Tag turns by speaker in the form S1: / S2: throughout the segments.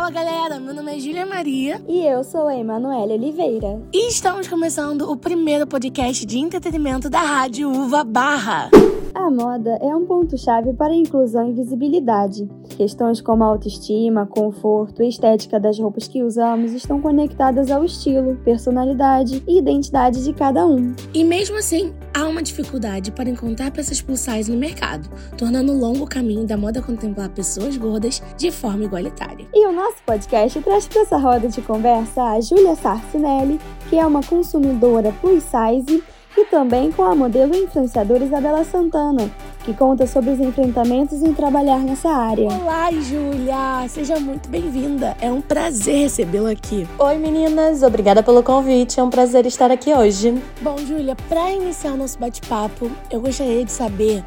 S1: Fala galera, meu nome é Júlia Maria.
S2: E eu sou a Emanuele Oliveira.
S1: E estamos começando o primeiro podcast de entretenimento da Rádio Uva Barra.
S2: A moda é um ponto-chave para a inclusão e visibilidade. Questões como a autoestima, conforto e estética das roupas que usamos estão conectadas ao estilo, personalidade e identidade de cada um.
S1: E mesmo assim, há uma dificuldade para encontrar peças plus size no mercado, tornando o longo caminho da moda contemplar pessoas gordas de forma igualitária.
S2: E o nosso podcast traz para essa roda de conversa a Júlia Sarcinelli, que é uma consumidora plus size e também com a modelo e influenciadora Isabela Santana, que conta sobre os enfrentamentos em trabalhar nessa área.
S1: Olá, Júlia! Seja muito bem-vinda. É um prazer recebê-la aqui.
S3: Oi, meninas! Obrigada pelo convite. É um prazer estar aqui hoje.
S1: Bom, Júlia, para iniciar o nosso bate-papo, eu gostaria de saber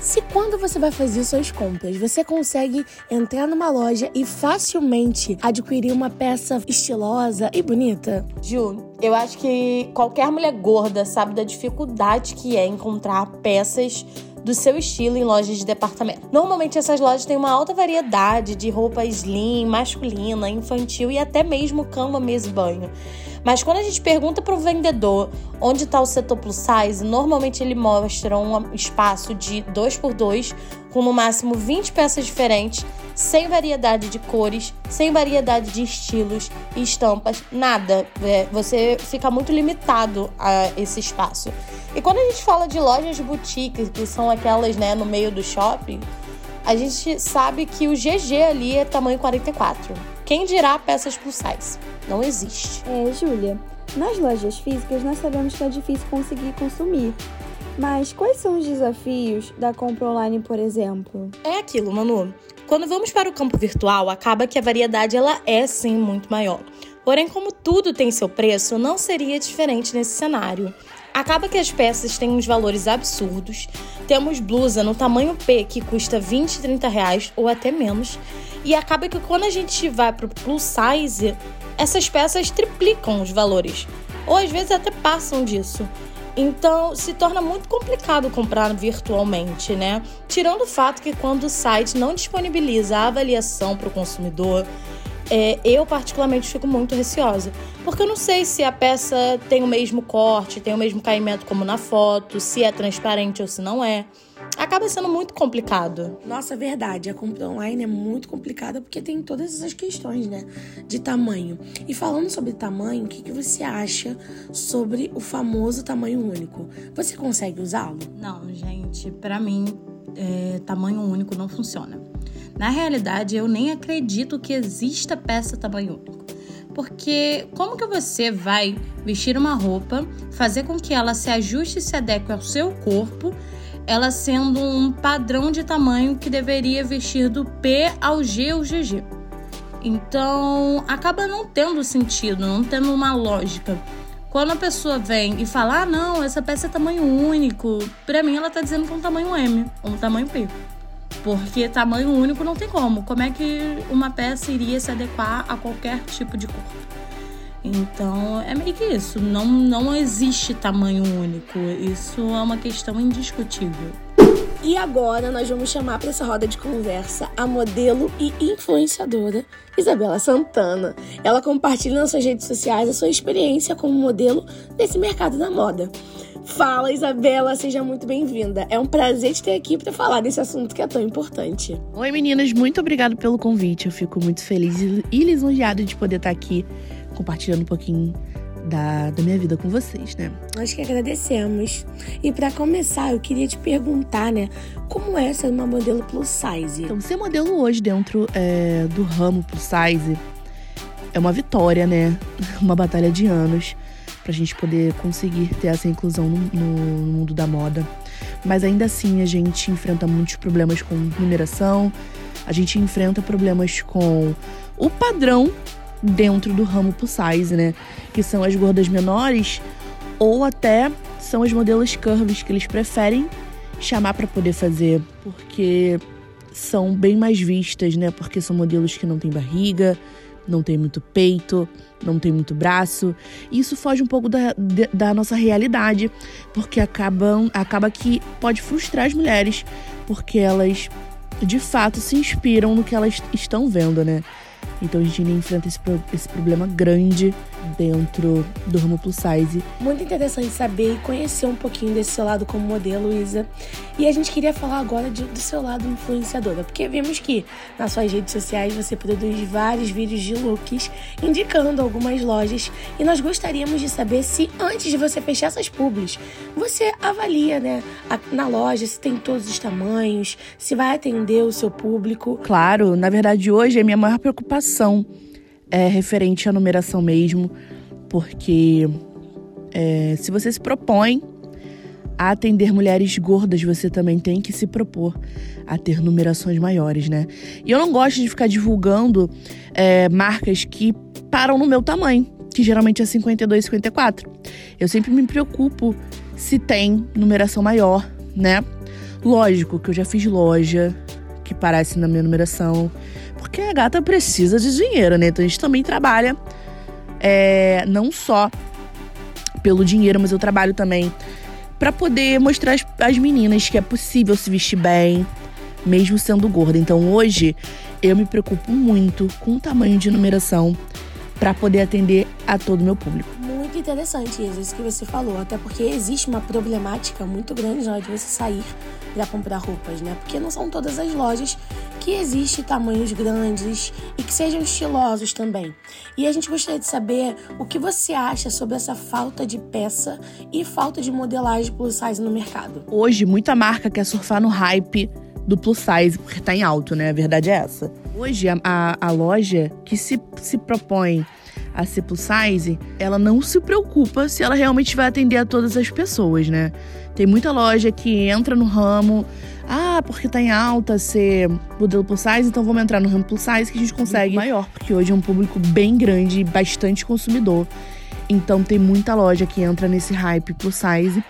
S1: se quando você vai fazer suas compras, você consegue entrar numa loja e facilmente adquirir uma peça estilosa e bonita?
S3: Ju, eu acho que qualquer mulher gorda sabe da dificuldade que é encontrar peças do seu estilo em lojas de departamento. Normalmente essas lojas têm uma alta variedade de roupa slim, masculina, infantil e até mesmo cama, mesa e banho. Mas quando a gente pergunta para o vendedor onde está o setor plus size, normalmente ele mostra um espaço de 2 por 2 com no máximo 20 peças diferentes, sem variedade de cores, sem variedade de estilos e estampas, nada. É, você fica muito limitado a esse espaço. E quando a gente fala de lojas de boutique, que são aquelas né, no meio do shopping, a gente sabe que o GG ali é tamanho 44. Quem dirá peças plus size? Não existe.
S2: É, Júlia, nas lojas físicas nós sabemos que é difícil conseguir consumir. Mas quais são os desafios da compra online, por exemplo?
S3: É aquilo, Manu. Quando vamos para o campo virtual, acaba que a variedade ela é sim muito maior. Porém, como tudo tem seu preço, não seria diferente nesse cenário. Acaba que as peças têm uns valores absurdos. Temos blusa no tamanho P que custa 20, 30 reais ou até menos. E acaba que quando a gente vai para o plus size, essas peças triplicam os valores. Ou às vezes até passam disso. Então se torna muito complicado comprar virtualmente, né? Tirando o fato que quando o site não disponibiliza a avaliação para o consumidor, é, eu particularmente fico muito receosa. Porque eu não sei se a peça tem o mesmo corte, tem o mesmo caimento como na foto, se é transparente ou se não é. Acaba sendo muito complicado.
S1: Nossa, é verdade. A compra online é muito complicada porque tem todas essas questões, né? De tamanho. E falando sobre tamanho, o que, que você acha sobre o famoso tamanho único? Você consegue usá-lo?
S4: Não, gente. Para mim, é, tamanho único não funciona. Na realidade, eu nem acredito que exista peça tamanho único. Porque como que você vai vestir uma roupa, fazer com que ela se ajuste e se adeque ao seu corpo, ela sendo um padrão de tamanho que deveria vestir do P ao G ou GG? Então, acaba não tendo sentido, não tendo uma lógica. Quando a pessoa vem e fala, ah, não, essa peça é tamanho único, pra mim ela tá dizendo que é um tamanho M, ou um tamanho P. Porque tamanho único não tem como. Como é que uma peça iria se adequar a qualquer tipo de corpo? Então é meio que isso. Não, não existe tamanho único. Isso é uma questão indiscutível.
S1: E agora nós vamos chamar para essa roda de conversa a modelo e influenciadora Isabela Santana. Ela compartilha nas suas redes sociais a sua experiência como modelo nesse mercado da moda. Fala, Isabela, seja muito bem-vinda. É um prazer te ter aqui para falar desse assunto que é tão importante.
S5: Oi, meninas, muito obrigada pelo convite. Eu fico muito feliz e lisonjeada de poder estar aqui compartilhando um pouquinho da, da minha vida com vocês, né?
S1: Nós que agradecemos. E para começar, eu queria te perguntar, né, como é ser uma modelo plus size?
S5: Então, ser modelo hoje dentro é, do ramo plus size é uma vitória, né? Uma batalha de anos para a gente poder conseguir ter essa inclusão no, no, mundo da moda. Mas ainda assim a gente enfrenta muitos problemas com numeração, a gente enfrenta problemas com o padrão dentro do ramo plus size, né? Que são as gordas menores ou até são as modelos curves que eles preferem chamar para poder fazer, porque são bem mais vistas, né? Porque são modelos que não têm barriga, não tem muito peito, não tem muito braço. E isso foge um pouco da, da nossa realidade, porque acabam, acaba que pode frustrar as mulheres, porque elas de fato se inspiram no que elas estão vendo, né? Então a gente ainda enfrenta esse, esse problema grande dentro do ramo plus size.
S1: Muito interessante saber e conhecer um pouquinho desse seu lado como modelo, Isa. E a gente queria falar agora de, do seu lado influenciadora, porque vimos que nas suas redes sociais você produz vários vídeos de looks indicando algumas lojas e nós gostaríamos de saber se antes de você fechar essas publis, você avalia, né, a, na loja se tem todos os tamanhos, se vai atender o seu público.
S5: Claro, na verdade hoje é minha maior preocupação é referente à numeração mesmo, porque é, se você se propõe a atender mulheres gordas, você também tem que se propor a ter numerações maiores, né? E eu não gosto de ficar divulgando é, marcas que param no meu tamanho, que geralmente é 52, 54. Eu sempre me preocupo se tem numeração maior, né? Lógico que eu já fiz loja que parece na minha numeração, porque a gata precisa de dinheiro, né? Então a gente também trabalha é, não só pelo dinheiro, mas eu trabalho também para poder mostrar às, meninas que é possível se vestir bem, mesmo sendo gorda. Então hoje eu me preocupo muito com o tamanho de numeração para poder atender a todo o meu público.
S1: Muito interessante isso que você falou, até porque existe uma problemática muito grande na hora de você sair para comprar roupas, né? Porque não são todas as lojas que existem tamanhos grandes e que sejam estilosos também. E a gente gostaria de saber o que você acha sobre essa falta de peça e falta de modelagem plus size no mercado.
S5: Hoje, muita marca quer surfar no hype do plus size, porque tá em alto, né? A verdade é essa. Hoje, a, a, a loja que se, se propõe a ser plus size, ela não se preocupa se ela realmente vai atender a todas as pessoas, né? Tem muita loja que entra no ramo, ah, porque tá em alta ser modelo plus size, então vamos entrar no ramo plus size que a gente consegue maior, porque hoje é um público bem grande e bastante consumidor. Então tem muita loja que entra nesse hype plus size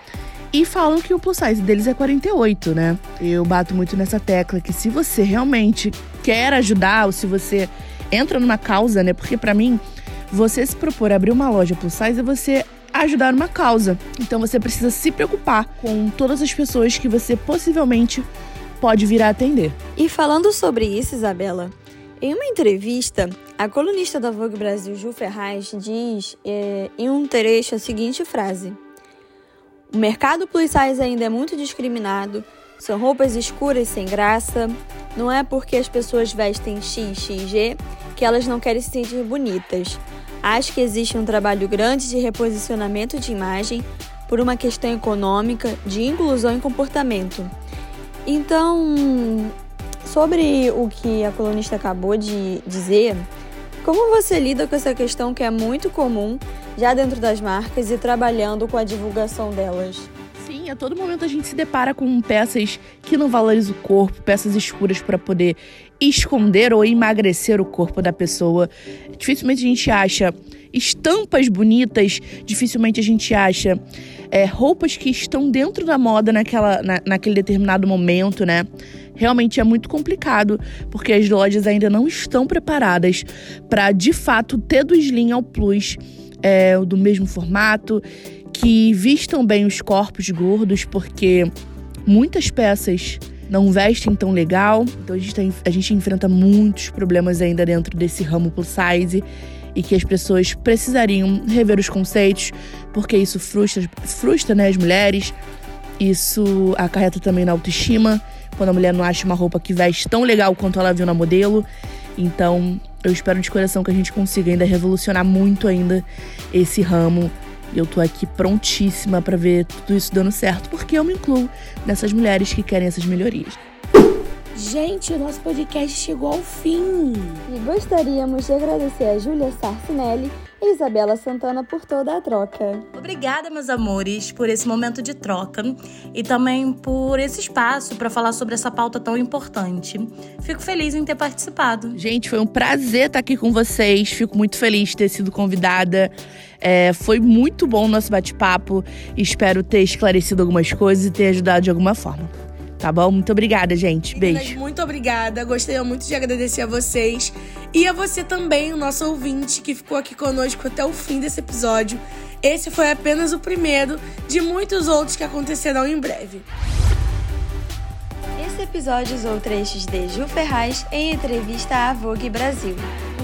S5: e falam que o plus size deles é 48, né? Eu bato muito nessa tecla que se você realmente quer ajudar ou se você entra numa causa, né? Porque para mim, você se propor abrir uma loja plus size é você ajudar uma causa. Então você precisa se preocupar com todas as pessoas que você possivelmente pode vir a atender.
S2: E falando sobre isso, Isabela, em uma entrevista, a colunista da Vogue Brasil, Ju Ferraz, diz é, em um trecho a seguinte frase: O mercado plus size ainda é muito discriminado, são roupas escuras sem graça, não é porque as pessoas vestem X, X, G que elas não querem se sentir bonitas. Acho que existe um trabalho grande de reposicionamento de imagem por uma questão econômica, de inclusão e comportamento. Então, sobre o que a colunista acabou de dizer, como você lida com essa questão que é muito comum já dentro das marcas e trabalhando com a divulgação delas?
S5: Sim, a todo momento a gente se depara com peças que não valorizam o corpo, peças escuras para poder esconder ou emagrecer o corpo da pessoa. Dificilmente a gente acha estampas bonitas, dificilmente a gente acha é, roupas que estão dentro da moda naquela, na, naquele determinado momento, né? Realmente é muito complicado, porque as lojas ainda não estão preparadas para de fato ter do Slim ao Plus é, do mesmo formato, que vistam bem os corpos gordos, porque muitas peças não vestem tão legal. Então a gente, tá, a gente enfrenta muitos problemas ainda dentro desse ramo plus size e que as pessoas precisariam rever os conceitos, porque isso frustra, frustra né, as mulheres, isso acarreta também na autoestima, quando a mulher não acha uma roupa que veste tão legal quanto ela viu na modelo. Então, eu espero de coração que a gente consiga ainda revolucionar muito ainda esse ramo. E eu tô aqui prontíssima para ver tudo isso dando certo, porque eu me incluo nessas mulheres que querem essas melhorias.
S1: Gente, o nosso podcast chegou ao fim.
S2: E gostaríamos de agradecer a Júlia Sarcinelli e Isabela Santana por toda a troca.
S3: Obrigada, meus amores, por esse momento de troca e também por esse espaço para falar sobre essa pauta tão importante. Fico feliz em ter participado.
S5: Gente, foi um prazer estar aqui com vocês. Fico muito feliz de ter sido convidada. É, foi muito bom o nosso bate-papo. Espero ter esclarecido algumas coisas e ter ajudado de alguma forma. Tá bom? Muito obrigada, gente. Beijo.
S1: Muito obrigada. Gostaria muito de agradecer a vocês e a você também, o nosso ouvinte, que ficou aqui conosco até o fim desse episódio. Esse foi apenas o primeiro de muitos outros que acontecerão em breve.
S2: Esse episódio usou trechos de Ju Ferraz em entrevista à Vogue Brasil.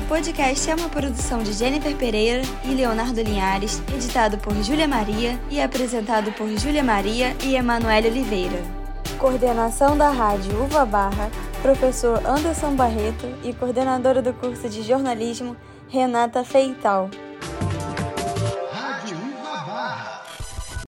S2: podcast é uma produção de Jennifer Pereira e Leonardo Linhares, editado por Júlia Maria e apresentado por Júlia Maria e Emanuele Oliveira. Coordenação da Rádio Uva Barra, professor Anderson Barreto e coordenadora do curso de jornalismo, Renata Feital.